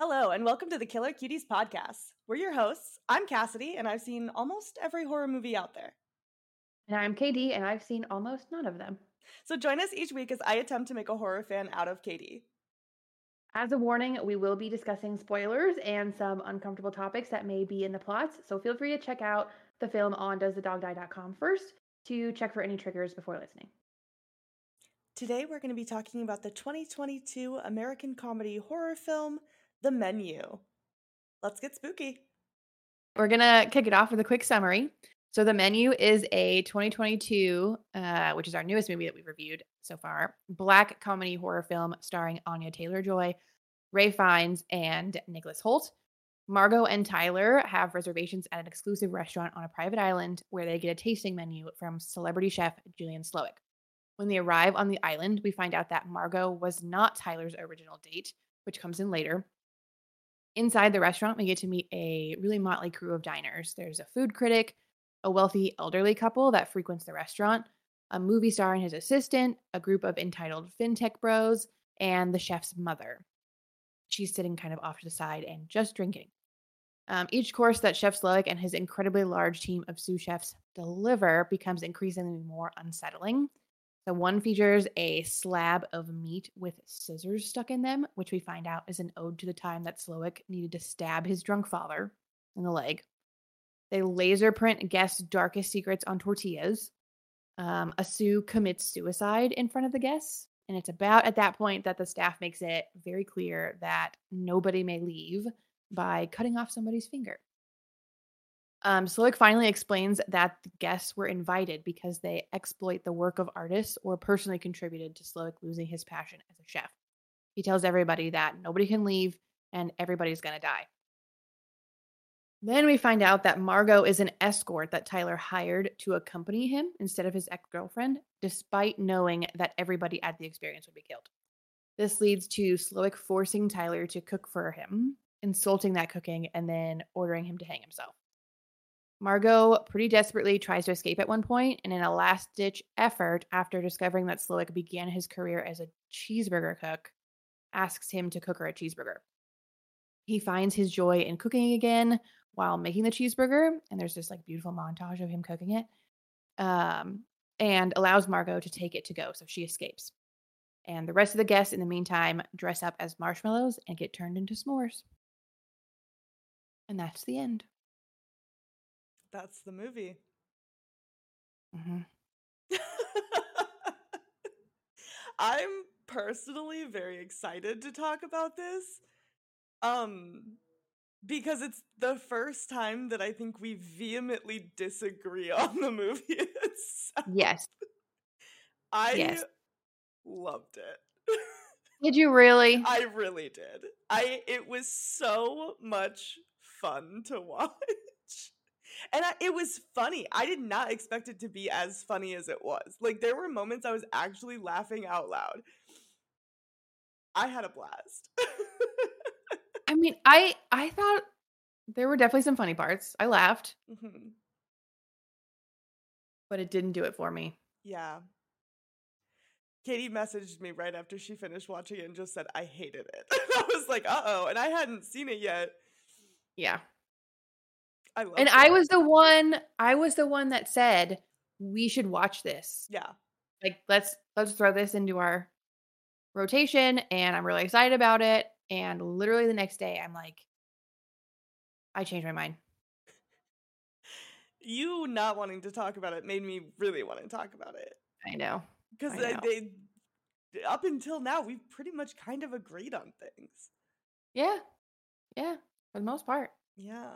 Hello, and welcome to the Killer Cuties podcast. We're your hosts. I'm Cassidy, and I've seen almost every horror movie out there. And I'm KD, and I've seen almost none of them. So join us each week as I attempt to make a horror fan out of KD. As a warning, we will be discussing spoilers and some uncomfortable topics that may be in the plots, so feel free to check out the film on doesthedogdie.com first to check for any triggers before listening. Today, we're going to be talking about the 2022 American comedy horror film, The Menu. Let's get spooky. We're going to kick it off with a quick summary. So, The Menu is a 2022, uh, which is our newest movie that we've reviewed so far, black comedy horror film starring Anya Taylor Joy, Ray Fiennes, and Nicholas Hoult. Margot and Tyler have reservations at an exclusive restaurant on a private island where they get a tasting menu from celebrity chef Julian Slowik. When they arrive on the island, we find out that Margot was not Tyler's original date, which comes in later. Inside the restaurant, we get to meet a really motley crew of diners. There's a food critic, a wealthy elderly couple that frequents the restaurant, a movie star and his assistant, a group of entitled fintech bros, and the chef's mother. She's sitting kind of off to the side and just drinking. Um, each course that Chef Slowik and his incredibly large team of sous chefs deliver becomes increasingly more unsettling. So, one features a slab of meat with scissors stuck in them, which we find out is an ode to the time that Slowik needed to stab his drunk father in the leg. They laser print guests' darkest secrets on tortillas. Um, a sous commits suicide in front of the guests. And it's about at that point that the staff makes it very clear that nobody may leave by cutting off somebody's finger. Um, Slowik finally explains that the guests were invited because they exploit the work of artists or personally contributed to Slowik losing his passion as a chef. He tells everybody that nobody can leave and everybody's going to die. Then we find out that Margot is an escort that Tyler hired to accompany him instead of his ex girlfriend, despite knowing that everybody at the experience would be killed. This leads to Slowik forcing Tyler to cook for him, insulting that cooking, and then ordering him to hang himself. Margot pretty desperately tries to escape at one point, and in a last ditch effort, after discovering that Slowik began his career as a cheeseburger cook, asks him to cook her a cheeseburger. He finds his joy in cooking again while making the cheeseburger, and there's this like beautiful montage of him cooking it, um, and allows Margot to take it to go, so she escapes. And the rest of the guests, in the meantime, dress up as marshmallows and get turned into s'mores. And that's the end. That's the movie. hmm I'm personally very excited to talk about this. Um because it's the first time that I think we vehemently disagree on the movie itself. Yes. I Yes. loved it. Did you really? I really did. I it was so much fun to watch. And I, it was funny. I did not expect it to be as funny as it was. Like there were moments I was actually laughing out loud. I had a blast. I mean, I I thought there were definitely some funny parts. I laughed, Mhm. but it didn't do it for me. Yeah. Katie messaged me right after she finished watching it and just said, I hated it. I was like, uh oh. And I hadn't seen it yet. Yeah. I love And I was the one I was the one that said we should watch this. Yeah. Like let's let's throw this into our rotation and I'm really excited about it and literally the next day I'm like I changed my mind. You not wanting to talk about it made me really want to talk about it. I know. Because they, they, up until now, we've pretty much kind of agreed on things. Yeah. Yeah, for the most part. Yeah.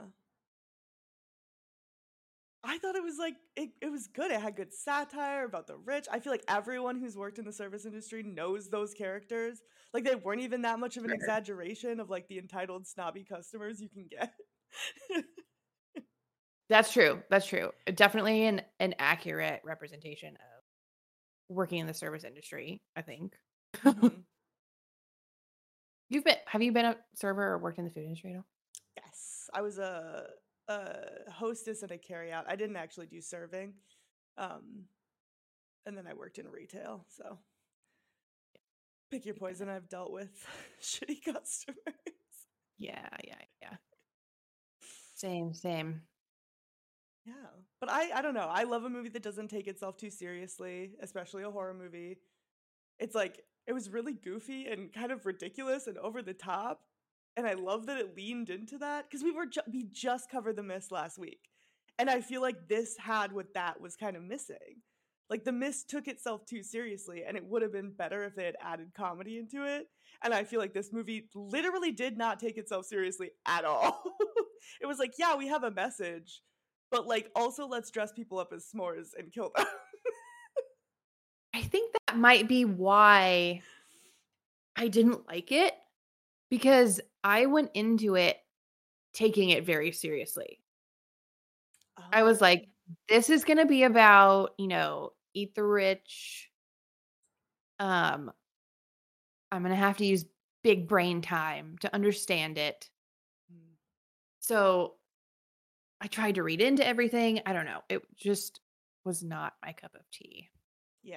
I thought it was like it, it was good. It had good satire about the rich. I feel like everyone who's worked in the service industry knows those characters. Like they weren't even that much of an Sure. exaggeration of like the entitled snobby customers you can get. That's true. That's true. Definitely an an accurate representation of working in the service industry, I think. Mhm. You've been have you been a server or worked in the food industry at all? yes, I was a a hostess and a carryout. I didn't actually do serving. Um and then I worked in retail, so pick your poison. I've dealt with shitty customers. Yeah, yeah, yeah. Same, same. Yeah. But I I don't know. I love a movie that doesn't take itself too seriously, especially a horror movie. It's like it was really goofy and kind of ridiculous and over the top. And I love that it leaned into that because we were ju- we just covered the mist last week. And I feel like this had what that was kind of missing. Like the mist took itself too seriously and it would have been better if they had added comedy into it. And I feel like this movie literally did not take itself seriously at all. it was like, yeah, we have a message, but like also let's dress people up as s'mores and kill them. I think that might be why I didn't like it because I went into it taking it very seriously. I was like, Oh. this is going to be about, you know, eat the rich. Um I'm going to have to use big brain time to understand it. Mm. So I tried to read into everything. I don't know. It just was not my cup of tea. Yeah.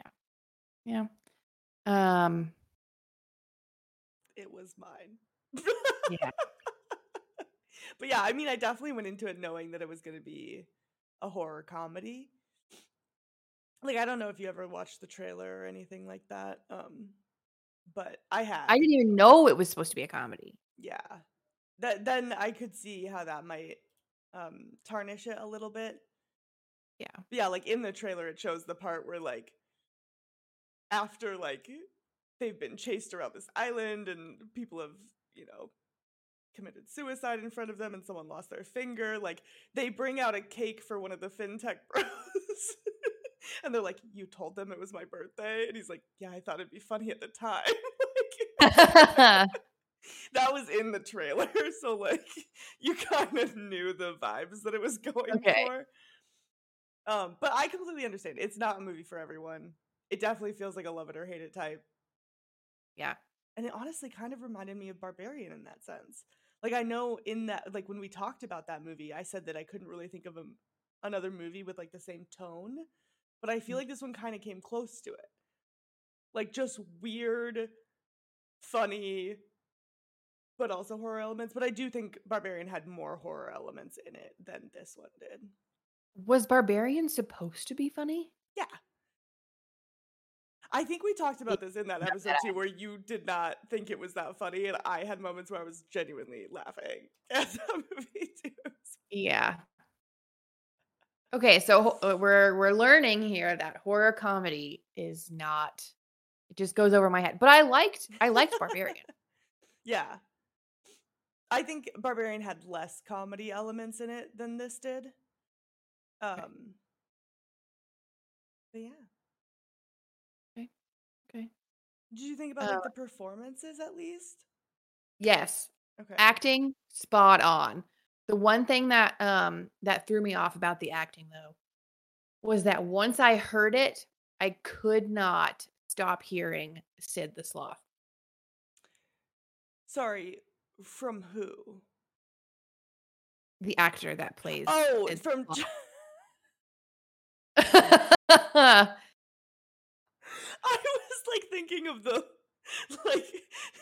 yeah. Yeah. Um It was mine. Yeah. but yeah, I mean, I definitely went into it knowing that it was going to be a horror comedy. Like, I don't know if you ever watched the trailer or anything like that. Um, but I had. I didn't even know it was supposed to be a comedy. yeah. That then I could see how that might um tarnish it a little bit. Yeah. But yeah, like in the trailer, it shows the part where like after like they've been chased around this island and people have you know committed suicide in front of them and someone lost their finger like they bring out a cake for one of the fintech bros. And they're like you told them it was my birthday? And he's like yeah i thought it'd be funny at the time. Like, that was in the trailer so like you kind of knew the vibes that it was going Okay. for. Um but i completely understand. It's not a movie for everyone it definitely feels like a love it or hate it type yeah. and it honestly kind of reminded me of barbarian in that sense like i know in that like when we talked about that movie i said that i couldn't really think of a, another movie with like the same tone but i feel Mm. like this one kind of came close to it like just weird funny but also horror elements but i do think barbarian had more horror elements in it than this one did Was Barbarian supposed to be funny? yeah I think we talked about this in that episode too, where you did not think it was that funny, and I had moments where I was genuinely laughing at that movie too. Yeah. Okay, so uh, we're we're learning here that horror comedy is not it just goes over my head. But I liked I liked Barbarian. Yeah, I think Barbarian had less comedy elements in it than this did. Um, but yeah, Okay. Did you think about like Uh, the performances at least? Yes, Okay, acting spot on. The one thing that um that threw me off about the acting though was that once I heard it, I could not stop hearing Sid the Sloth. sorry, from who? The actor that plays Oh, Sid the from. Sloth. I was like thinking of the like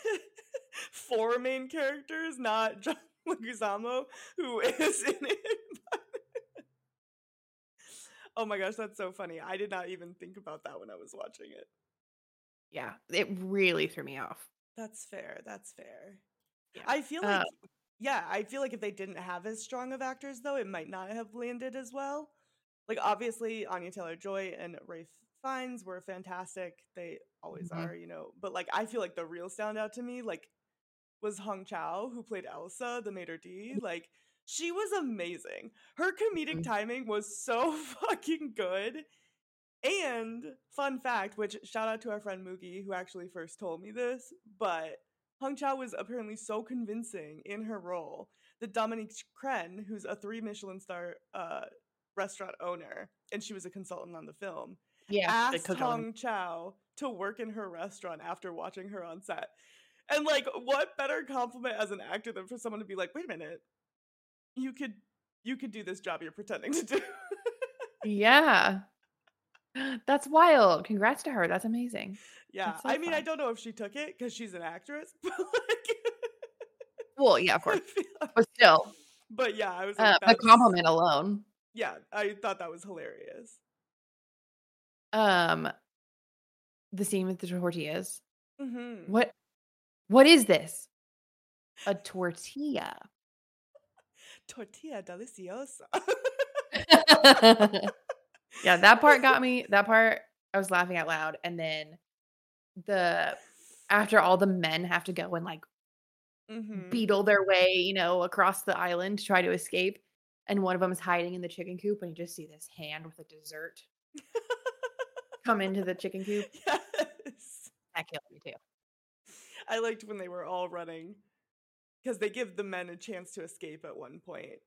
four main characters, not John Leguizamo, who is in it. oh my gosh, that's so funny. I did not even think about that when I was watching it. yeah, it really threw me off. That's fair. That's fair. Yeah. I feel Uh, like yeah, I feel like if they didn't have as strong of actors though, it might not have landed as well. Like obviously Anya Taylor Joy and Rafe Fiennes were fantastic. They always Mhm. are, you know. But like I feel like the real standout to me like was Hong Chau who played Elsa, the maitre d. Like she was amazing. Her comedic Mhm. timing was so fucking good. And fun fact, which shout out to our friend Moogie who actually first told me this, but Hong Chau was apparently so convincing in her role that Dominique Crenn, who's a three Michelin star uh, restaurant owner, and she was a consultant on the film, Yeah, asked Hong Chau to work in her restaurant after watching her on set. And like, what better compliment as an actor than for someone to be like, "Wait a minute, you could you could do this job you're pretending to do." Yeah. That's wild. Congrats to her. That's amazing. yeah, so I mean, I don't know if she took it because she's an actress, but like, Well, yeah, of course. But still, but yeah, I was uh, like, the that's- compliment alone. Yeah, I thought that was hilarious. Um, the scene with the tortillas. hmm What? What is this? A tortilla. Tortilla deliciosa. yeah, that part got me. That part I was laughing out loud, and then the after all the men have to go and like hmm beetle their way, you know, across the island to try to escape. And one of them is hiding in the chicken coop, and you just see this hand with a dessert come into the chicken coop. yes. That killed me too. I liked when they were all running because they give the men a chance to escape at one point.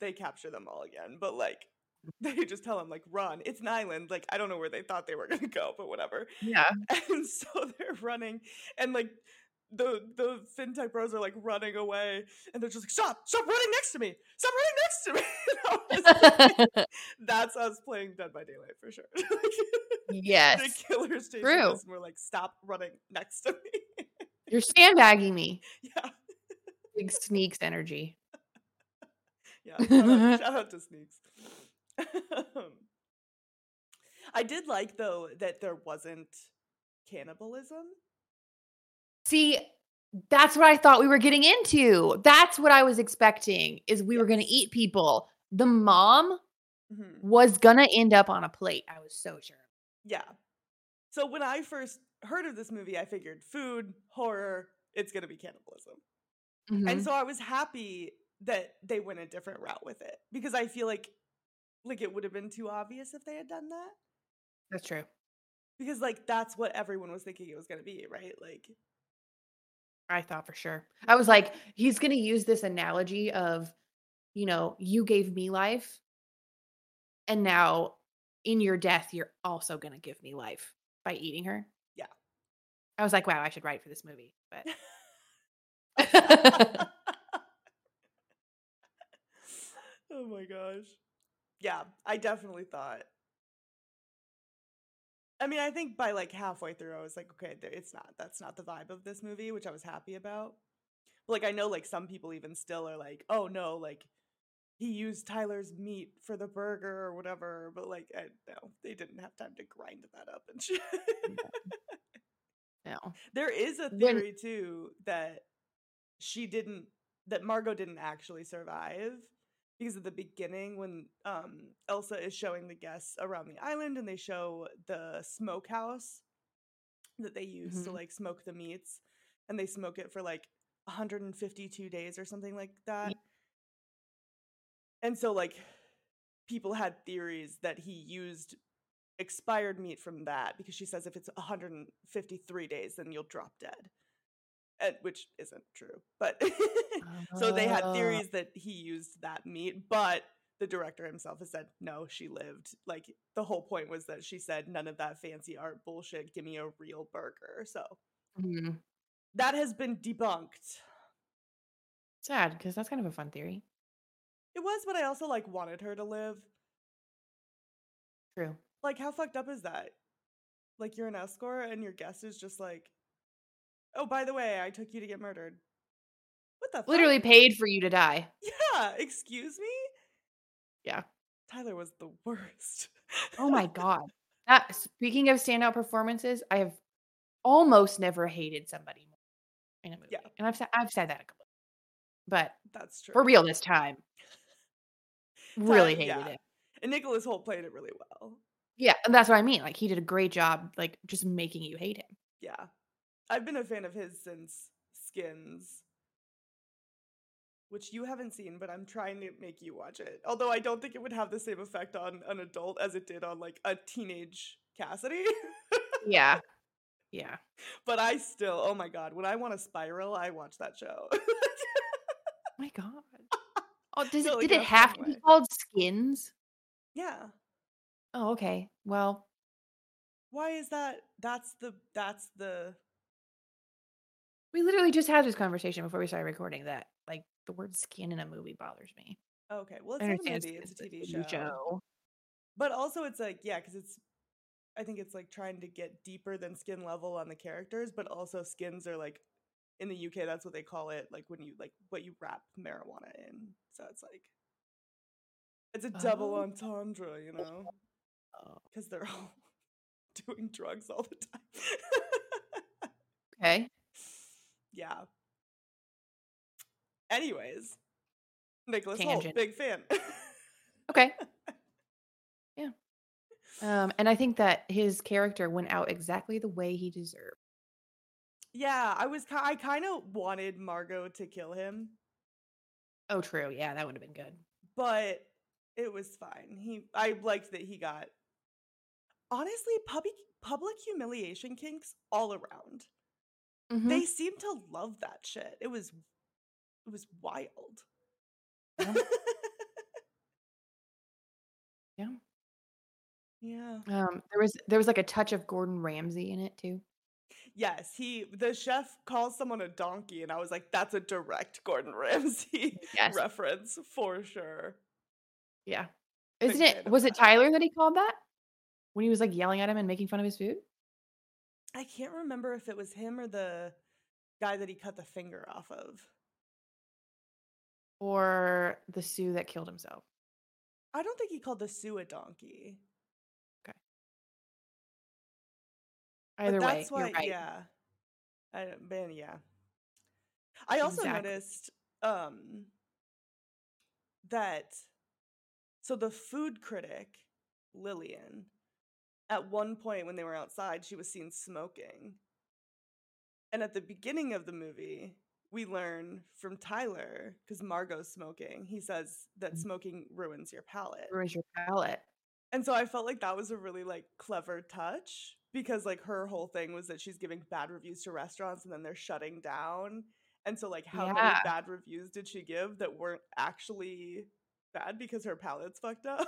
They capture them all again, but like mm. they just tell them like run. It's an island. Like I don't know where they thought they were gonna go, but whatever. Yeah. And so they're running, and like the the fintech bros are like running away, and they're just like stop, stop running next to me, stop running next to me. And I was like, That's us playing Dead by Daylight for sure. Yes. the killers chasing True. and we're like stop running next to me. You're sandbagging me. yeah. Big sneaks energy. Yeah, shout out, shout out to Sneaks. I did like though that there wasn't cannibalism. See, that's what I thought we were getting into. That's what I was expecting is we were going to eat people. The mom Mhm. was going to end up on a plate. I was so sure. Yeah. So when I first heard of this movie, I figured food, horror, it's gonna be cannibalism. Mhm. And so I was happy that they went a different route with it because I feel like like it would have been too obvious if they had done that. That's true. Because like that's what everyone was thinking it was gonna be, right? Like I thought for sure. I was like, he's going to use this analogy of, you know, you gave me life. And now in your death, you're also going to give me life by eating her. Yeah. I was like, wow, I should write for this movie. But oh my gosh. Yeah, I definitely thought. I mean, I think by like halfway through, I was like, okay, it's not. That's not the vibe of this movie, which I was happy about. But, like, I know like some people even still are like, oh no, like he used Tyler's meat for the burger or whatever. But like, I, no, they didn't have time to grind that up and shit. no. There is a When- theory too that she didn't that Margot didn't actually survive because at the beginning when um Elsa is showing the guests around the island and they show the smokehouse that they use to Mhm. like smoke the meats and they smoke it for like 152 days or something like that. And so like people had theories that he used expired meat from that because she says if it's 153 days then you'll drop dead and, which isn't true but so they had Oh. theories that he used that meat but the director himself has said no she lived like the whole point was that she said none of that fancy art bullshit give me a real burger so Mhm. that has been debunked Sad because that's kind of a fun theory. It was but i also like wanted her to live True. like how fucked up is that like you're an escort and your guest is just like oh by the way i took you to get murdered what the fuck? Literally paid for you to die. yeah excuse me Yeah. tyler was the worst Oh my god. That speaking of standout performances, I have almost never hated somebody more in a movie. Yeah. And I've said I've said that a couple. But that's true for real this time. Really hated yeah. it. and nicholas hoult played it really well Yeah, and that's what I mean. Like he did a great job like just making you hate him. yeah i've been a fan of his since skins which you haven't seen but i'm trying to make you watch it although i don't think it would have the same effect on an adult as it did on like a teenage cassidy Yeah. Yeah. but i still oh my god when i want to spiral i watch that show Oh my god. Oh, does it, did it have to be called skins? yeah Oh, okay. Well, why is that that's the that's the we literally just had this conversation before we started recording that like the word skin in a movie bothers me. okay well it's not a movie it's a it's tv show But also, it's like, yeah, because it's, I think it's like trying to get deeper than skin level on the characters, but also skins are like in the UK that's what they call it, like when you like what you wrap marijuana in. So it's like it's a double Oh. entendre, you know, Oh. because they're all doing drugs all the time. Okay. yeah. Anyways, Nicholas Hoult, big fan. Okay. Yeah. Um, and I think that his character went out exactly the way he deserved. Yeah, I was. I kind of wanted Margot to kill him, Oh, true. Yeah, that would have been good. but it was fine. He. I liked that he got. Honestly, public public humiliation kinks all around. Mhm. They seem to love that shit. It was. It was wild. Yeah. Yeah. yeah. Um, there was there was like a touch of Gordon Ramsay in it too. Yes, he the chef calls someone a donkey, and I was like, that's a direct Gordon Ramsay Yes. reference for sure. Yeah. Isn't it was it. Tyler that he called that? When he was like yelling at him and making fun of his food? I can't remember if it was him or the guy that he cut the finger off of. Or the sous that killed himself? I don't think he called the sous a donkey. Either way, that's why, you're right. yeah. I man, yeah. I also Exactly. noticed um that so the food critic Lillian at one point when they were outside she was seen smoking. And at the beginning of the movie, we learn from Tyler cuz Margot's smoking. He says that Mhm. smoking ruins your palate. Ruins your palate. And so I felt like that was a really like clever touch because like her whole thing was that she's giving bad reviews to restaurants and then they're shutting down. And so like how many bad reviews did she give that weren't actually bad because her palate's fucked up?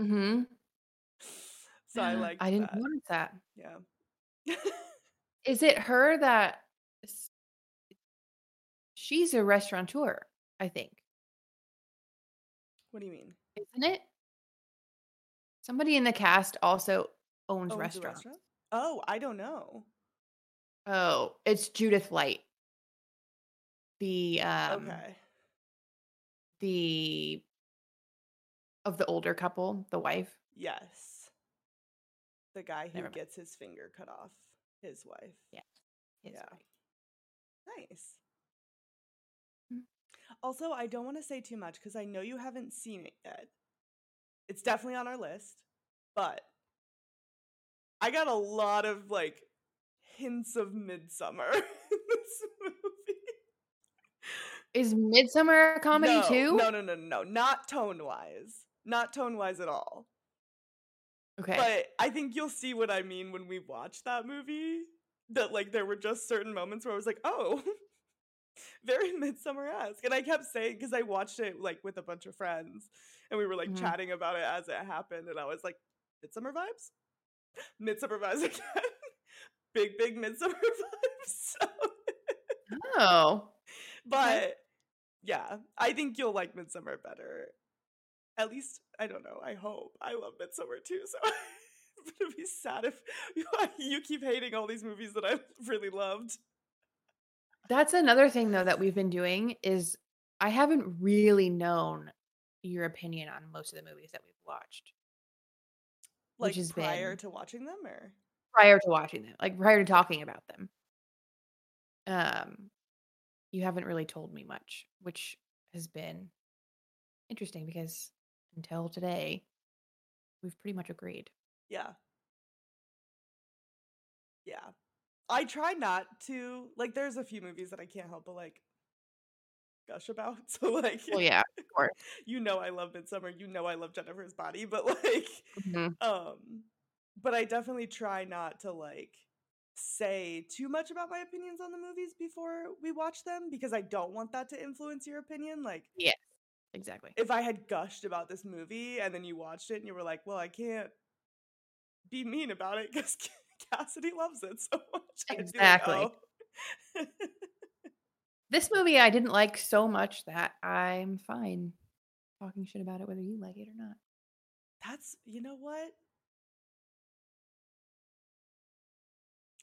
Mm-hmm. so I like I didn't that. notice that. Yeah. Is it her that she's a restaurateur, I think. what do you mean? Isn't it? Somebody in the cast also owns Owns a restaurants. restaurant? Oh, I don't know. Oh, it's Judith Light. The um okay. the of the older couple, the wife. Yes. The guy who gets his finger cut off, his wife. Yeah. his Yeah. wife. Nice. Mm. Also, I don't want to say too much because I know you haven't seen it yet. It's definitely on our list, but I got a lot of like hints of midsummer in this movie. Is Midsummer a comedy no, too? No, no, no, no, no. Not tone wise. Not tone wise at all. Okay. But I think you'll see what I mean when we watch that movie. That like there were just certain moments where I was like, oh, very midsummer esque. And I kept saying because I watched it like with a bunch of friends and we were like Mhm. chatting about it as it happened, and I was like, midsummer vibes? Midsummer vibes again. big, big midsummer vibes. So oh. but yeah, I think you'll like Midsummer better. At least I don't know. I hope. I love Midsummer too, so I'm gonna be sad if you keep hating all these movies that I've really loved. That's another thing though that we've been doing is I haven't really known your opinion on most of the movies that we've watched Like Which prior been- to watching them, or prior to watching them, like prior to talking about them. Um you haven't really told me much, which has been interesting because until today we've pretty much agreed. yeah, yeah. I try not to like. There's a few movies that I can't help but like gush about. So like, Well, yeah, of course. you know, I love Midsummer. You know, I love Jennifer's Body, but like. Mhm. um but i definitely try not to like say too much about my opinions on the movies before we watch them because i don't want that to influence your opinion like yeah, Exactly. if i had gushed about this movie and then you watched it and you were like well i can't be mean about it because cassidy loves it so much I'd be like, Exactly. This movie I didn't like so much that I'm fine talking shit about it whether you like it or not. that's you know what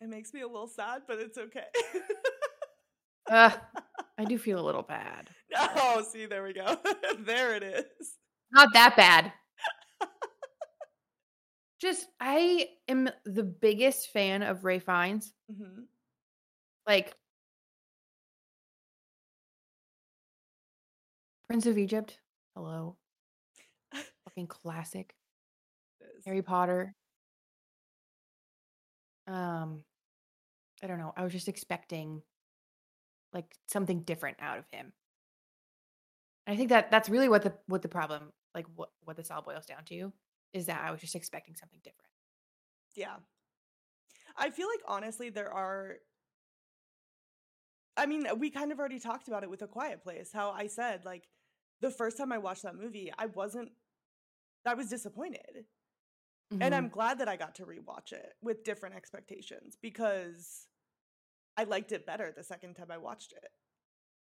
it makes me a little sad but it's okay Uh, I do feel a little bad. Oh, see, there we go. there it is. Not that bad. Just I am the biggest fan of Ray Fiennes. hmm Like Prince of Egypt. Hello. Fucking classic. Harry Potter. Um I don't know. I was just expecting like something different out of him. I think that that's really what the what the problem like what what this all boils down to is that I was just expecting something different. Yeah. I feel like honestly there are I mean, we kind of already talked about it with A Quiet Place. How I said like the first time I watched that movie, I wasn't I was disappointed. And I'm Mhm. glad that I got to rewatch it with different expectations because I liked it better the second time I watched it.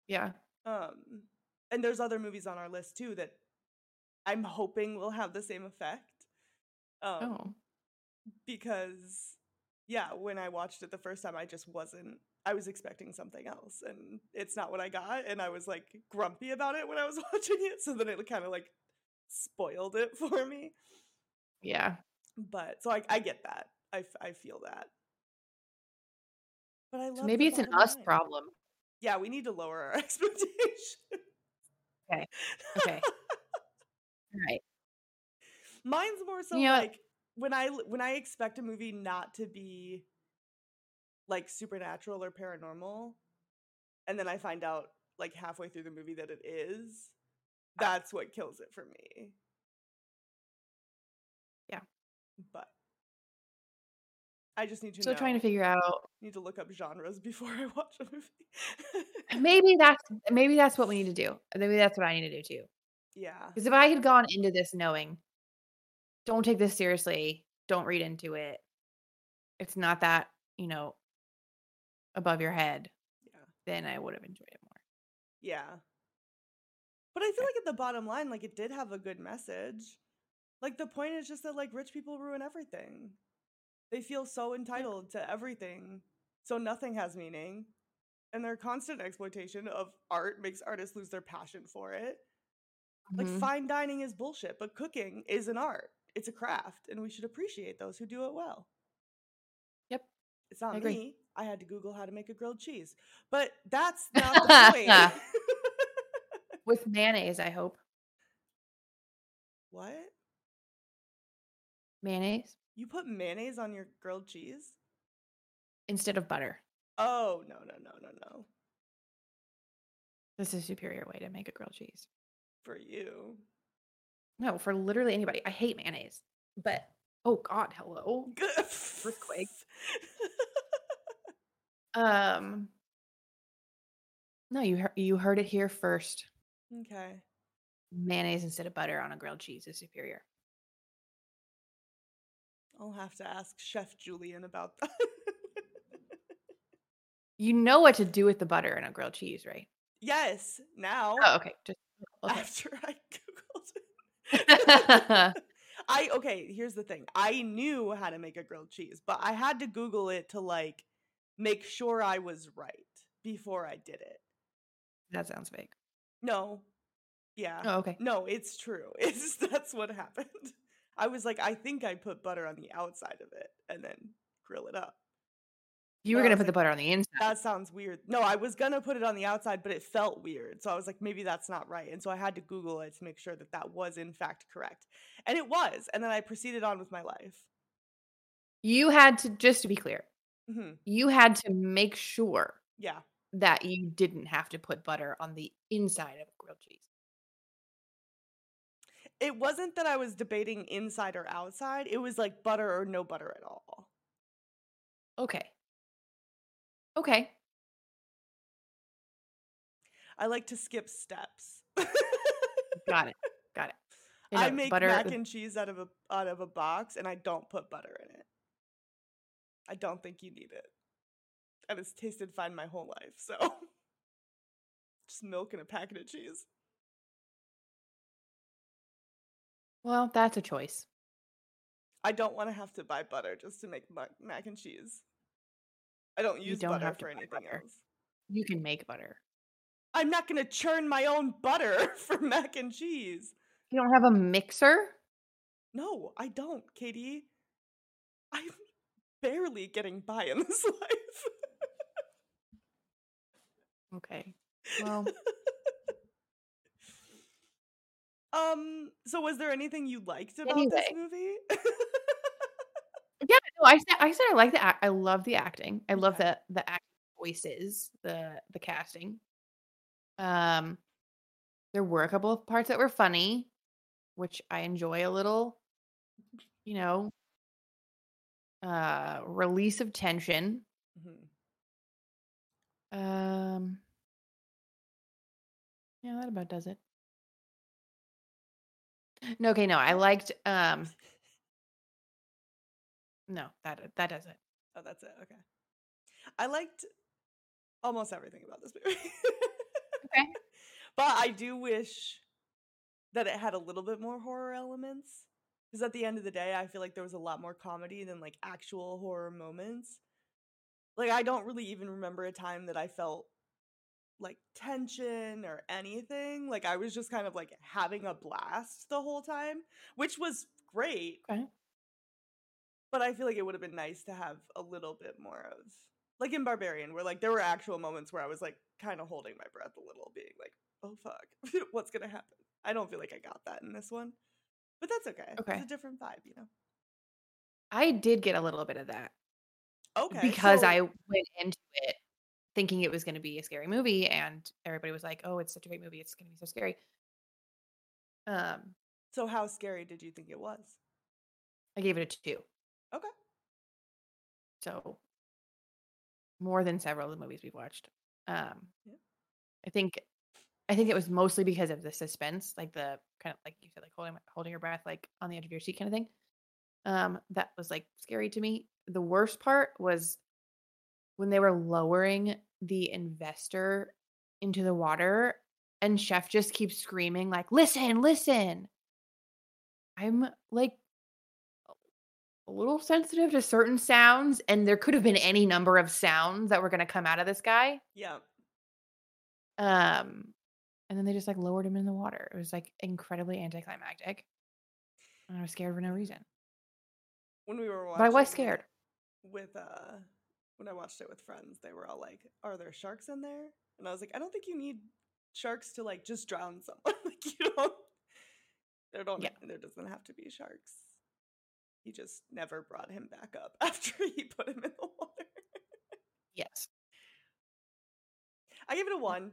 Yeah. Um and there's other movies on our list too that I'm hoping will have the same effect. Um Oh. because yeah, when I watched it the first time I just wasn't I was expecting something else and it's not what I got and I was like grumpy about it when I was watching it so then it kind of like spoiled it for me. Yeah. But so I I get that. I, I feel that. But I love So maybe it's an us line. problem. Yeah, we need to lower our expectations. Okay. Okay. All right. Mine's more so You know like when I when I expect a movie not to be like supernatural or paranormal, and then I find out like halfway through the movie that it is, ah. that's what kills it for me. Yeah. But I just need to Still know. trying to figure out need to look up genres before I watch a movie. maybe that's maybe that's what we need to do. Maybe that's what I need to do too. yeah. Because if I had gone into this knowing, don't take this seriously, don't read into it. It's not that, you know, above your head, Yeah. then I would have enjoyed it more. Yeah. But I feel like at the bottom line, like it did have a good message. Like the point is just that like rich people ruin everything. They feel so entitled to everything. So nothing has meaning. And their constant exploitation of art makes artists lose their passion for it. Like Mhm. fine dining is bullshit, but cooking is an art. It's a craft, and we should appreciate those who do it well. Yep. It's not me. I had to Google how to make a grilled cheese. But that's not the point. With mayonnaise, I hope. what? Mayonnaise You put mayonnaise on your grilled cheese? instead of butter. Oh, no, no, no, no, no. This is a superior way to make a grilled cheese. For you. No, for literally anybody. I hate mayonnaise. But oh god, hello. Earthquake. Um No, you heard you heard it here first. okay. Mayonnaise instead of butter on a grilled cheese is superior. I'll have to ask Chef Julian about that. You know what to do with the butter in a grilled cheese, right? yes, now. Oh, okay. Just okay. After I Googled it. I okay, here's the thing. I knew how to make a grilled cheese, but I had to Google it to like make sure I was right before I did it. that sounds fake. No. Yeah. Oh, okay. No, it's true. It's that's what happened. I was like, I think I put butter on the outside of it and then grill it up. You were gonna put the butter on the inside. That sounds weird. No, I was gonna put it on the outside, but it felt weird. So I was like, maybe that's not right. And so I had to Google it to make sure that that was in fact correct. And it was. And then I proceeded on with my life. You had to just to be clear, hmm you had to make sure Yeah. that you didn't have to put butter on the inside of grilled cheese. It wasn't that I was debating inside or outside. It was like butter or no butter at all. Okay. Okay. I like to skip steps. Got it. Got it. I make mac and cheese out of a out of a box and I don't put butter in it. I don't think you need it. And it's tasted fine my whole life, so just milk and a packet of cheese. Well, that's a choice. I don't want to have to buy butter just to make mac, and cheese. I don't use don't butter for anything butter. else. You can make butter. I'm not going to churn my own butter for mac and cheese. You don't have a mixer? No, I don't, Katie. I'm barely getting by in this life. Okay. Well, um, so was there anything you liked about this movie? yeah, no, I said I said I like the act. I love the acting. I love Okay. the the act voices, the the casting. Um there were a couple of parts that were funny, which I enjoy a little, you know, uh release of tension. Mhm. Um Yeah, that about does it. No, okay, no, I liked um no, that that does it. Oh, that's it. Okay. I liked almost everything about this movie. Okay. But I do wish that it had a little bit more horror elements. Because at the end of the day, I feel like there was a lot more comedy than like actual horror moments. Like, I don't really even remember a time that I felt like tension or anything. Like, I was just kind of like having a blast the whole time, which was great. Okay. But I feel like it would have been nice to have a little bit more of like in Barbarian, where like there were actual moments where I was like kind of holding my breath a little, being like, "Oh fuck, what's gonna happen?" I don't feel like I got that in this one, but that's okay. Okay. it's a different vibe, you know. I did get a little bit of that Okay, because so- I went into it thinking it was going to be a scary movie, and everybody was like, "Oh, it's such a great movie; it's going to be so scary." Um, So how scary did you think it was? I gave it a two, Okay. so more than several of the movies we've watched. Um, Yeah. I think, I think it was mostly because of the suspense, like the kind of like you said, like holding holding your breath, like on the edge of your seat, kind of thing. Um, that was like scary to me. The worst part was when they were lowering the investor into the water and chef just keeps screaming like listen listen i'm like a little sensitive to certain sounds and there could have been any number of sounds that were going to come out of this guy Yeah. um and then they just like lowered him in the water it was like incredibly anticlimactic and i was scared for no reason When we were watching, but i was scared with uh when I watched it with friends, they were all like, "Are there sharks in there?" And I was like, "I don't think you need sharks to like just drown someone. like you don't. There don't. Yeah. There doesn't have to be sharks. He just never brought him back up after he put him in the water. yes I give it a one.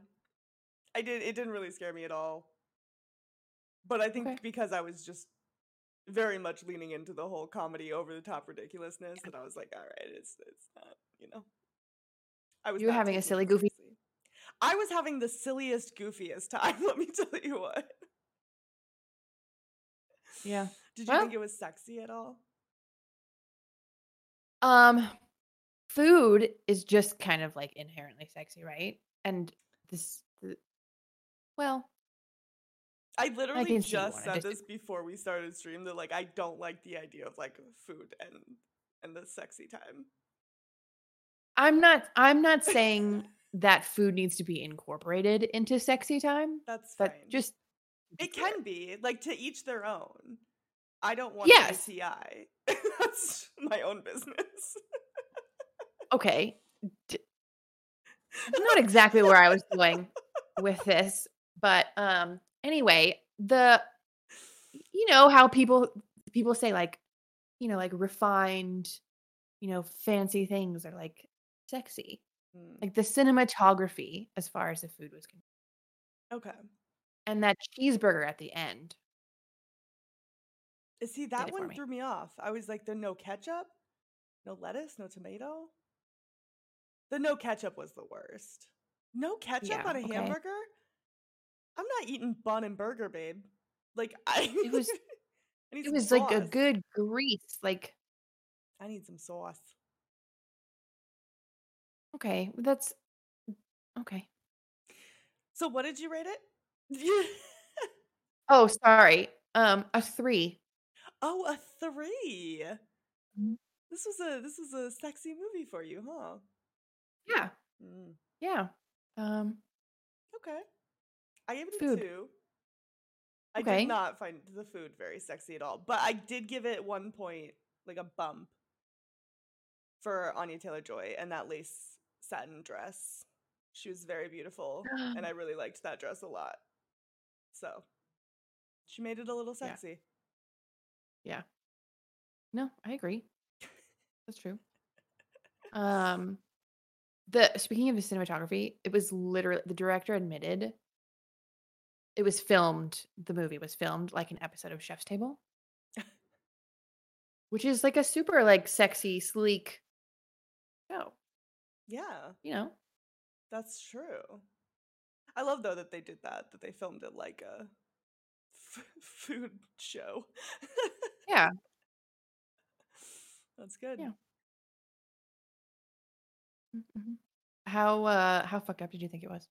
I did. It didn't really scare me at all. But I think Okay. because I was just very much leaning into the whole comedy over the top ridiculousness that I was like, all right, it's it's not, you know. I was You were having a silly, goofy-. I was having the silliest, goofiest time. Let me tell you what. yeah Did you Well- think it was sexy at all? Um, food is just kind of like inherently sexy, right? And this, th- well, I literally you just said this before we started stream that like I don't like the idea of like food and and the sexy time. I'm not. I'm not saying that food needs to be incorporated into sexy time, That's but fine. just it can be like to each their own. I don't want Yes. STI. That's my own business. okay. D- not exactly where I was going with this, but um anyway, the you know how people people say like you know like refined, you know, fancy things are like sexy. Mm, Like the cinematography as far as the food was concerned. okay. And that cheeseburger at the end. Uh, See, that one me. threw me off. I was like, the no ketchup, no lettuce, no tomato. The no ketchup was the worst. No ketchup Yeah, on a okay. hamburger? I'm not eating bun and burger, babe. Like I It was- I need It was like a good grease. Like, I need some sauce. okay, that's okay. So what did you rate it? Oh, sorry. Um, a three. oh, a three. Mhm. This was a this was a sexy movie for you, huh? Yeah. Mm. Yeah. Um, Okay. I gave it a Food. two. I Okay. did not find the food very sexy at all, but I did give it one point, like a bump, for Anya Taylor Joy and that lace satin dress. She was very beautiful, and I really liked that dress a lot. So she made it a little sexy. Yeah. sexy. no, I agree. That's true. Um, the speaking of the cinematography, it was literally the director admitted it was filmed. The movie was filmed like an episode of Chef's Table, which is like a super like sexy, sleek show. Yeah, You know, that's true. I love though that they did that. That they filmed it like a f- food show. yeah. That's good. Yeah. Mhm. How uh how fucked up did you think it was?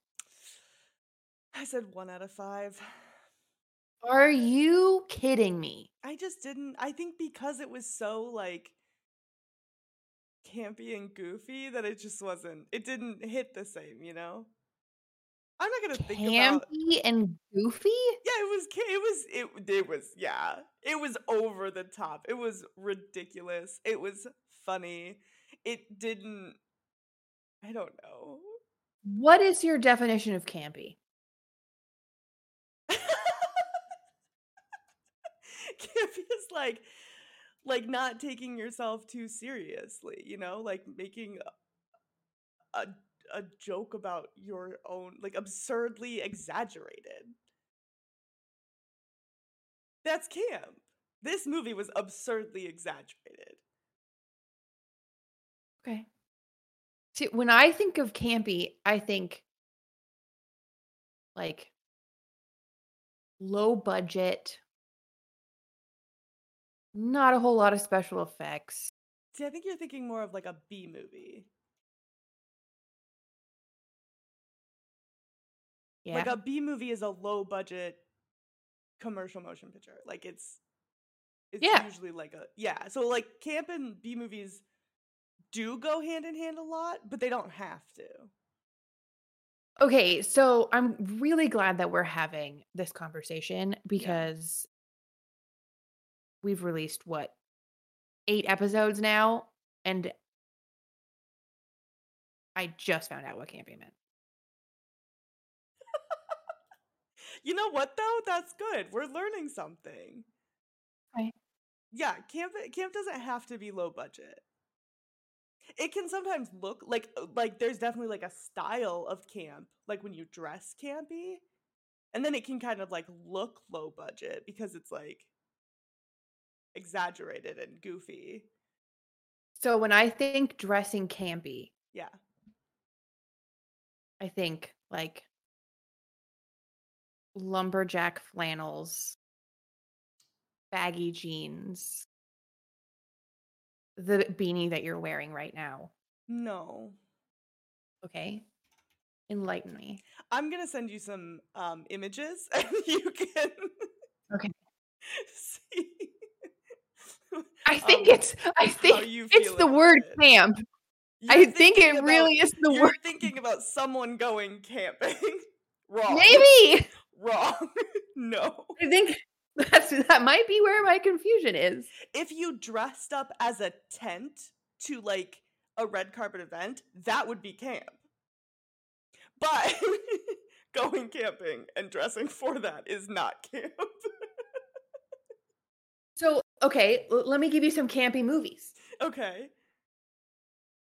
I said one out of five. Are you kidding me? I just didn't. I think because it was so like campy and goofy that it just wasn't. It didn't hit the same, you know. I'm not gonna think about. Campy and goofy? Yeah, it was. It was. It. It was. Yeah, it was over the top. It was ridiculous. It was funny. It didn't. I don't know. What is your definition of campy? Campy is like like not taking yourself too seriously, you know, like making a a joke about your own like absurdly exaggerated. That's camp. This movie was absurdly exaggerated. Okay. See, when I think of campy, I think like low budget, not a whole lot of special effects. See, I think you're thinking more of like a B movie. Yeah. Like a B movie is a low budget commercial motion picture. Like it's it's Yeah. usually like a yeah. So like camp and B movies do go hand in hand a lot, but they don't have to. Okay, so I'm really glad that we're having this conversation because we've released what eight episodes now, and I just found out what camping meant. You know what though? That's good. We're learning something. Okay. Yeah, camp camp doesn't have to be low budget. It can sometimes look like uh, like there's definitely like a style of camp, like when you dress campy. And then it can kind of like look low budget because it's like exaggerated and goofy. So when I think dressing campy, Yeah. I think like lumberjack flannels, baggy jeans, the beanie that you're wearing right now. No. Okay. Enlighten me. I'm gonna send you some um images and you can Okay. see I think um, it's I think it's the word it. camp. You're I think it about- really is the you're word. thinking about someone going camping. Wrong. Maybe. Wrong. no. I think that's that might be where my confusion is. If you dressed up as a tent to like a red carpet event, that would be camp. But going camping and dressing for that is not camp. Okay, l- let me give you some campy movies. okay.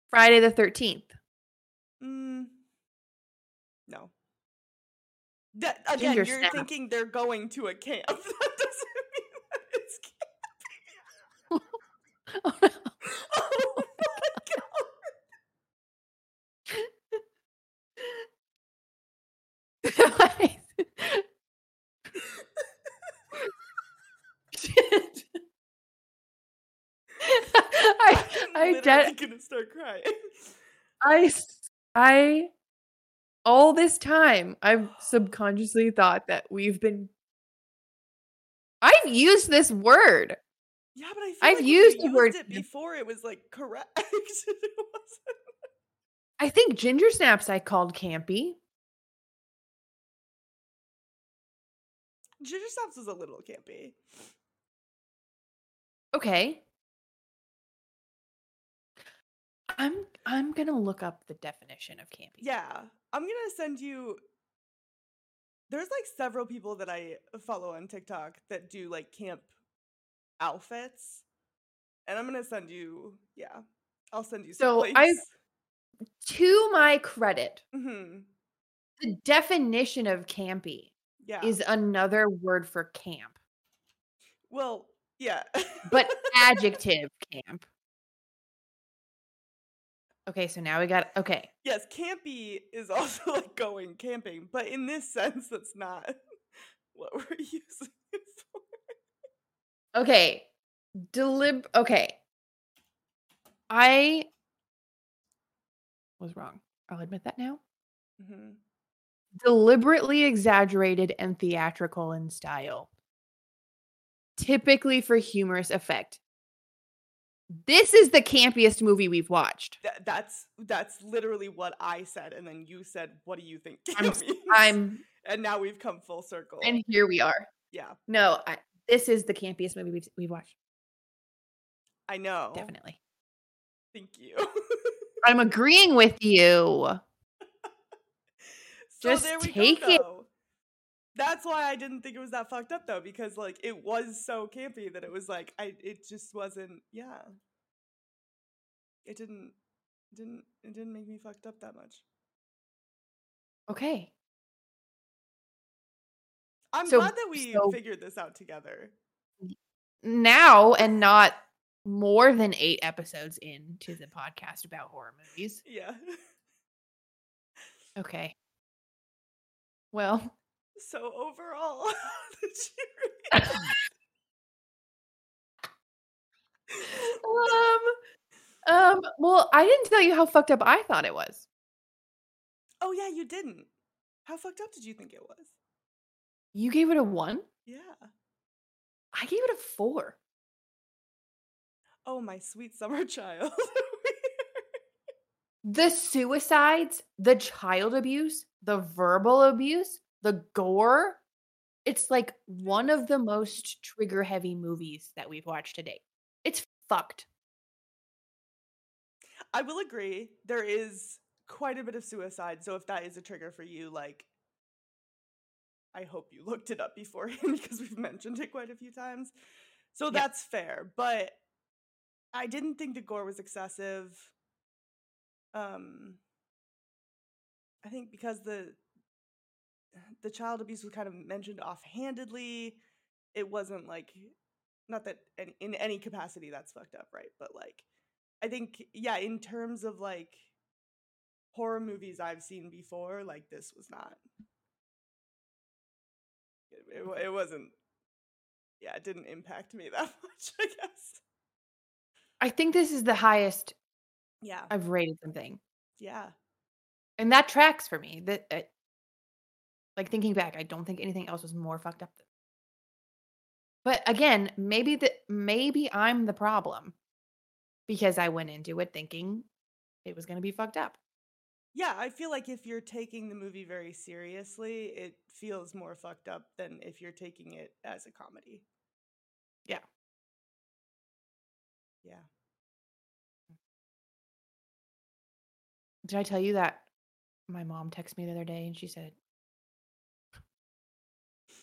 Friday the 13th. Mm, no. That again, Ginger you're snap. thinking they're going to a camp. That doesn't mean that it's camp. I'm gonna start crying. I I all this time I've subconsciously thought that we've been. I've used this word. Yeah, but I have like used the used word it before. It was like correct. I think ginger snaps I called campy. Ginger snaps was a little campy. Okay. I'm I'm gonna look up the definition of campy. Yeah, I'm gonna send you. There's like several people that I follow on TikTok that do like camp outfits, and I'm gonna send you. Yeah, I'll send you. Some So, links. I- To my credit, Mhm, the definition of campy Yeah. is another word for camp, well, yeah. but adjective camp. Okay, so now we got okay. yes, campy is also like going camping, but in this sense, that's not what we're using it for. Okay. Delib okay. I was wrong. I'll admit that now. Mm-hmm. Deliberately exaggerated and theatrical in style. Typically for humorous effect. This is the campiest movie we've watched. Th- that's that's literally what I said, and then you said, "What do you think?" I'm camp s- means?" I'm and now we've come full circle. and here we are. yeah, No, I, this is the campiest movie we've we've watched. I know. Definitely. Thank you. I'm agreeing with you. so Just there we take go. it. That's why I didn't think it was that fucked up though, because like it was so campy that it was like I it just wasn't yeah. It didn't didn't it didn't make me fucked up that much. Okay. I'm So- glad that we so- figured this out together. Now and not more than eight episodes into the podcast about horror movies. Yeah. Okay. Well, So overall, um, um, well, I didn't tell you how fucked up I thought it was. Oh yeah, you didn't. How fucked up did you think it was? You gave it a one. Yeah. I gave it a four. Oh my sweet summer child. The suicides, the child abuse, the verbal abuse, the gore. It's like one of the most trigger heavy movies that we've watched today. It's fucked. I will agree. There is quite a bit of suicide. So if that is a trigger for you, like I hope you looked it up beforehand because we've mentioned it quite a few times. So Yep. that's fair. But I didn't think the gore was excessive. Um I think because the the child abuse was kind of mentioned offhandedly, it wasn't like not that any, in any capacity that's fucked up, right? But like I think yeah, in terms of like horror movies I've seen before, like this was not. It, it, it wasn't. Yeah, it didn't impact me that much. I guess. I think this is the highest Yeah, I've rated something. yeah, And that tracks for me. That uh, like thinking back, I don't think anything else was more fucked up. Than. But again, maybe the maybe I'm the problem because I went into it thinking it was going to be fucked up. yeah. I feel like if you're taking the movie very seriously, it feels more fucked up than if you're taking it as a comedy. Yeah. Yeah. Did I tell you that my mom texted me the other day and she said,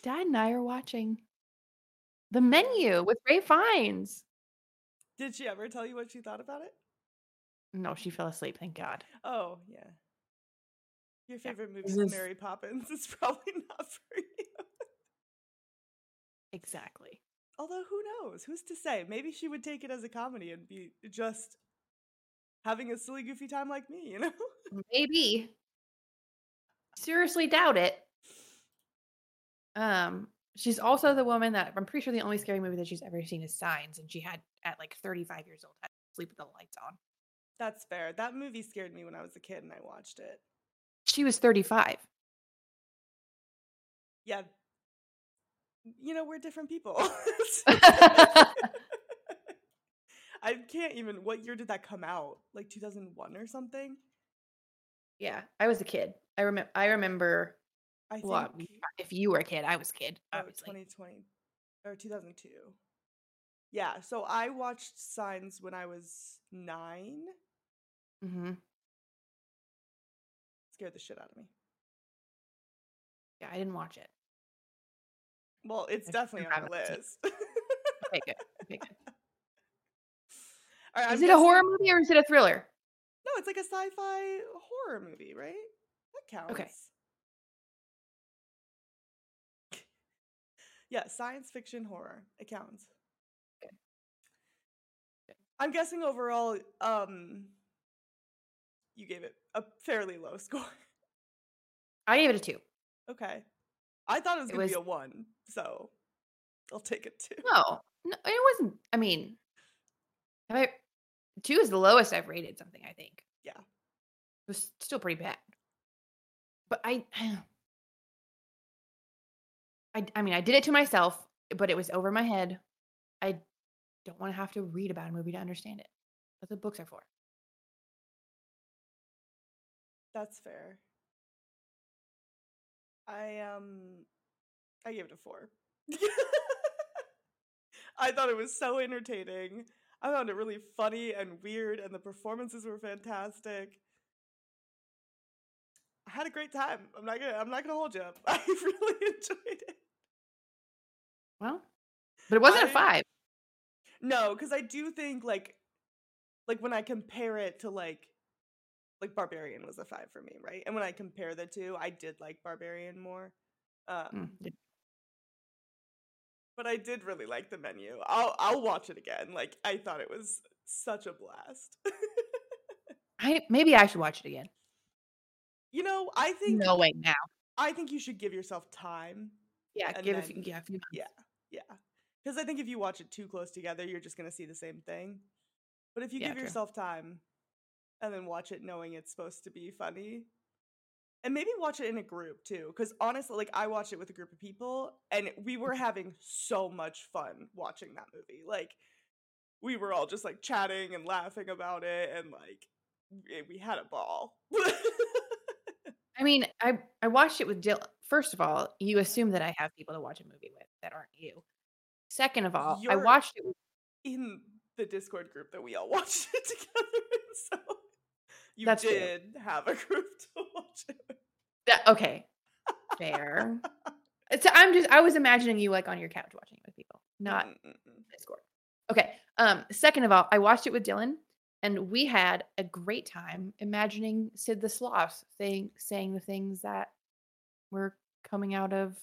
Dad and I are watching the menu with Ray Fiennes. Did she ever tell you what she thought about it? No, she fell asleep, thank God. Oh, yeah. Your Yeah, favorite movie is is- Mary Poppins. It's probably not for you. Exactly. Although who knows? Who's to say? Maybe she would take it as a comedy and be just having a silly goofy time like me, you know? Maybe. Seriously doubt it. Um, she's also the woman that I'm pretty sure the only scary movie that she's ever seen is Signs, and she had at like 35 years old had to sleep with the lights on. That's fair. That movie scared me when I was a kid and I watched it. She was 35. Yeah. You know, we're different people. I can't even what year did that come out? Like 2001 or something? yeah, I was a kid. I remember. I remember. I think Well, we- if you were a kid, I was a kid. oh, Obviously. 2020 or 2002. Yeah, so I watched Signs when I was nine. Mm-hmm. Scared the shit out of me. Yeah, I didn't watch it. Well, it's I definitely on the list. Okay, good. Okay, good. All right, Is I'm it a horror movie or is it a thriller? No, it's like a sci-fi horror movie, right? That counts. Yeah, science fiction horror. It counts. Good. I'm guessing overall, um, you gave it a fairly low score. I gave it a two. okay. I thought it was It gonna be a one, so I'll take it too. No, no, it wasn't. I mean, I, two is the lowest I've rated something. I think. Yeah. it was still pretty bad. But I, I, I mean, I did it to myself, but it was over my head. I don't want to have to read about a movie to understand it. That's what books are for. That's fair. I um I gave it a four. I thought it was so entertaining. I found it really funny and weird and the performances were fantastic. Had a great time. I'm not gonna I'm not gonna hold you up. I really enjoyed it. Well, but it wasn't a I- five. No, because I do think like like when I compare it to like like Barbarian was a five for me, right? And when I compare the two, I did like Barbarian more. Um, Mm, but I did really like the menu. I'll I'll watch it again. Like I thought it was such a blast. I maybe I should watch it again. You know, I think No way now. I think you should give yourself time. Yeah, give a few, yeah, a few months. Yeah, yeah. Because I think if you watch it too close together, you're just gonna see the same thing. But if you Yeah, give true. yourself time and then watch it knowing it's supposed to be funny, and maybe watch it in a group too. Because honestly, like I watched it with a group of people, and we were mm-hmm. having so much fun watching that movie. Like we were all just like chatting and laughing about it, and like we had a ball. I mean, I I watched it with Dylan. First of all, you assume that I have people to watch a movie with that aren't you. Second of all, I You're- watched it with in the Discord group that we all watched it together so you That's true. did have a group to watch it. with. that. Okay, fair. so I'm just I was imagining you like on your couch watching it with people, not Mm, mm, mm. Discord. Okay. Um. Second of all, I watched it with Dylan, and we had a great time imagining Sid the Sloth saying saying the things that were coming out of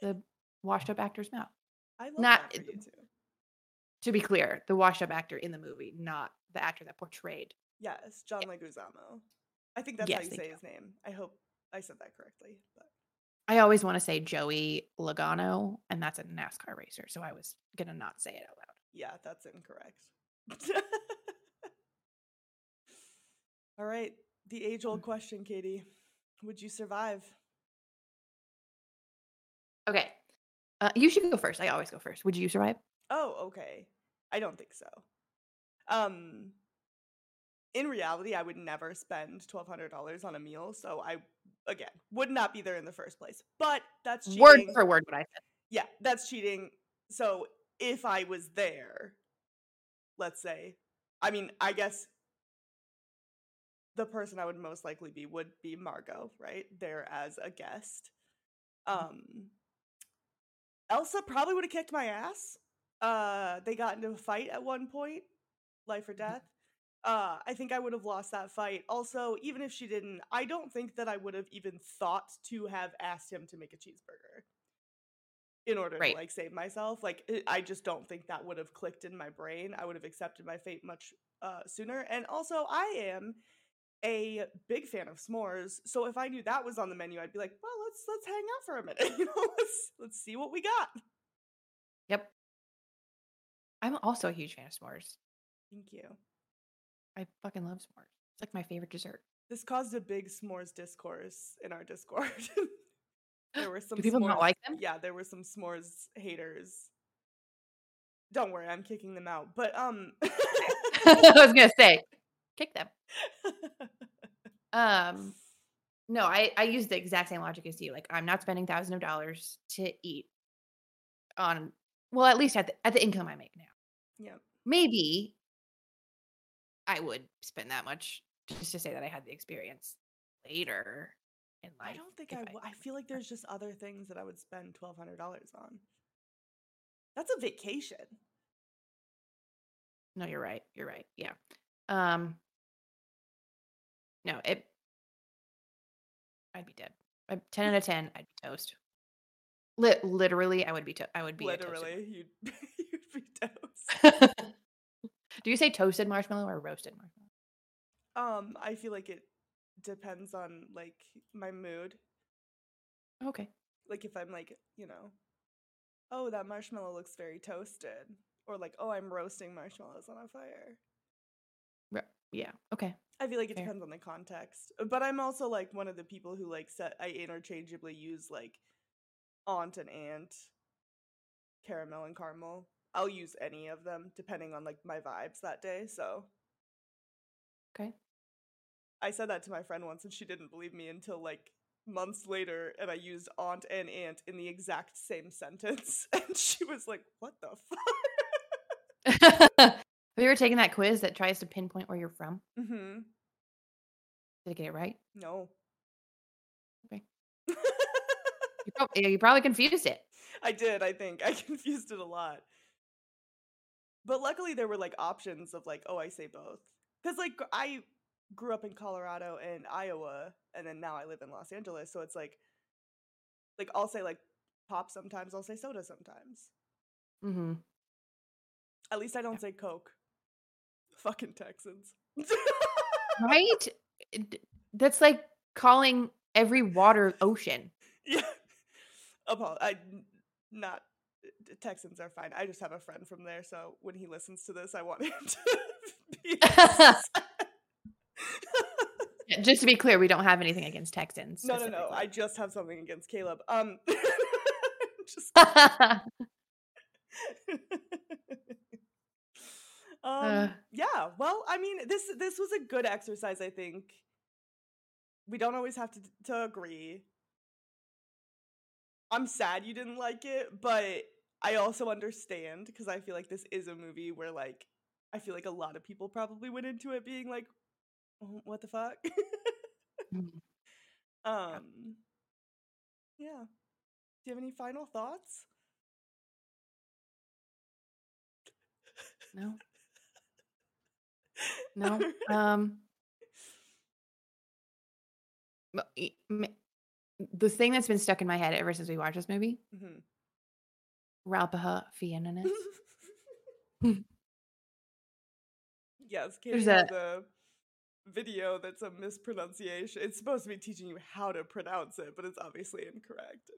the washed up actor's mouth. I love Not- that for you too. To be clear, the washed up actor in the movie, not the actor that portrayed. Yes, John Leguizamo. I think that's Yes, how you say his name. I hope I said that correctly. But I always want to say Joey Logano, and that's a NASCAR racer, so I was gonna not say it out loud. yeah, that's incorrect. all right, the age Mm. old question, Katie. Would you survive? Okay. Uh, you should go first. I always go first. Would you survive? Oh, okay. I don't think so. Um in reality, I would never spend $1200 on a meal, so I again, would not be there in the first place. But that's cheating. Word for word, what I said. Yeah, that's cheating. So if I was there, let's say, I mean, I guess the person I would most likely be would be Margot, right? There as a guest. Um Elsa probably would have kicked my ass. Uh they got into a fight at one point, life or death. Uh I think I would have lost that fight. Also, even if she didn't, I don't think that I would have even thought to have asked him to make a cheeseburger in order Right. to like save myself. Like I just don't think that would have clicked in my brain. I would have accepted my fate much uh, sooner. And also, I am a big fan of s'mores, so if I knew that was on the menu, I'd be like, "Well, let's let's hang out for a minute. You know, let's let's see what we got." Yep. I'm also a huge fan of s'mores. Thank you. I fucking love s'mores. It's like my favorite dessert. This caused a big s'mores discourse in our Discord. there were some Do people not like them? Yeah, there were some s'mores haters. Don't worry, I'm kicking them out. But um I was gonna say, kick them. Um, No, I I use the exact same logic as you. Like I'm not spending thousands of dollars to eat on well, at least at the at the income I make now. Yeah. Maybe I would spend that much just to say that I had the experience later in life. I don't think I. I feel like there's just other things that I would spend twelve hundred dollars on. That's a vacation. No, you're right. You're right. Yeah. Um No, it I'd be dead. I, 10 out of 10, I'd be toast. Lit literally, I would be to- I would be a toasted Literally, you'd you'd be toast. Do you say toasted marshmallow or roasted marshmallow? Um, I feel like it depends on like my mood. Okay. Like if I'm like, you know, oh that marshmallow looks very toasted, or like oh I'm roasting marshmallows on a fire. Ro- Yeah. Okay. I feel like it Fair. depends on the context. But I'm also like one of the people who like set I interchangeably use like aunt and aunt, caramel and caramel. I'll use any of them depending on like my vibes that day. So Okay. I said that to my friend once and she didn't believe me until like months later and I used aunt and aunt in the exact same sentence and she was like, "What the fuck?" Have you ever taken that quiz that tries to pinpoint where you're from? Mm-hmm. Did I get it right? No. Okay. You, prob- yeah, you probably confused it. I did, I think. I confused it a lot. But luckily there were like options of like, oh, I say both. Cuz like I grew up in Colorado and Iowa and then now I live in Los Angeles, so it's like like I'll say like pop sometimes, I'll say soda sometimes. hmm At least I don't say Coke. Fucking Texans. Right? That's like calling every water ocean. yeah. Apo- I not Texans are fine. I just have a friend from there, so when he listens to this, I want him to be Just to be clear, we don't have anything against Texans. No, no, no. I just have something against Caleb. Um, just Uh. yeah. Well, I mean, this this was a good exercise. I think we don't always have to to agree. I'm sad you didn't like it, but I also understand because I feel like this is a movie where like I feel like a lot of people probably went into it being like, "Oh, "What the fuck." Mhm. Um, yeah. Do you have any final thoughts? no, no. Um, the thing that's been stuck in my head ever since we watched this movie, Mhm. Ralpaha Fiananis. yes, Katie There's has a- a video that's a mispronunciation. It's supposed to be teaching you how to pronounce it, but it's obviously incorrect.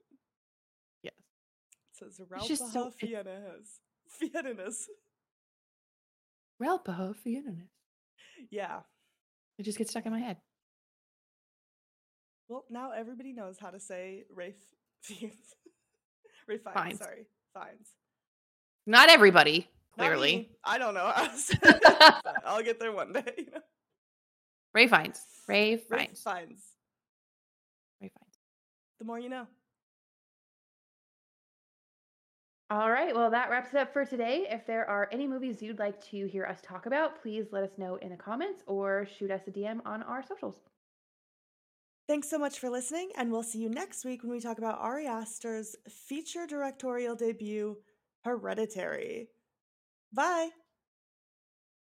Yes. It says just so- Ralpaha Fiananis. Fiananis. Ralpaha internet. Yeah. It just gets stuck in my head. Well, now everybody knows how to say Rafe Fiennes. Rafe Fiennes, sorry. Fines. Not everybody, clearly. me. I don't know. how to say it, I'll get there one day. You know? Ray finds. Ray Rafe. Fiennes. Ray. The more you know. All right. Well, that wraps it up for today. If there are any movies you'd like to hear us talk about, please let us know in the comments or shoot us a DM on our socials. Thanks so much for listening, and we'll see you next week when we talk about Ari Aster's feature directorial debut, Hereditary. Bye.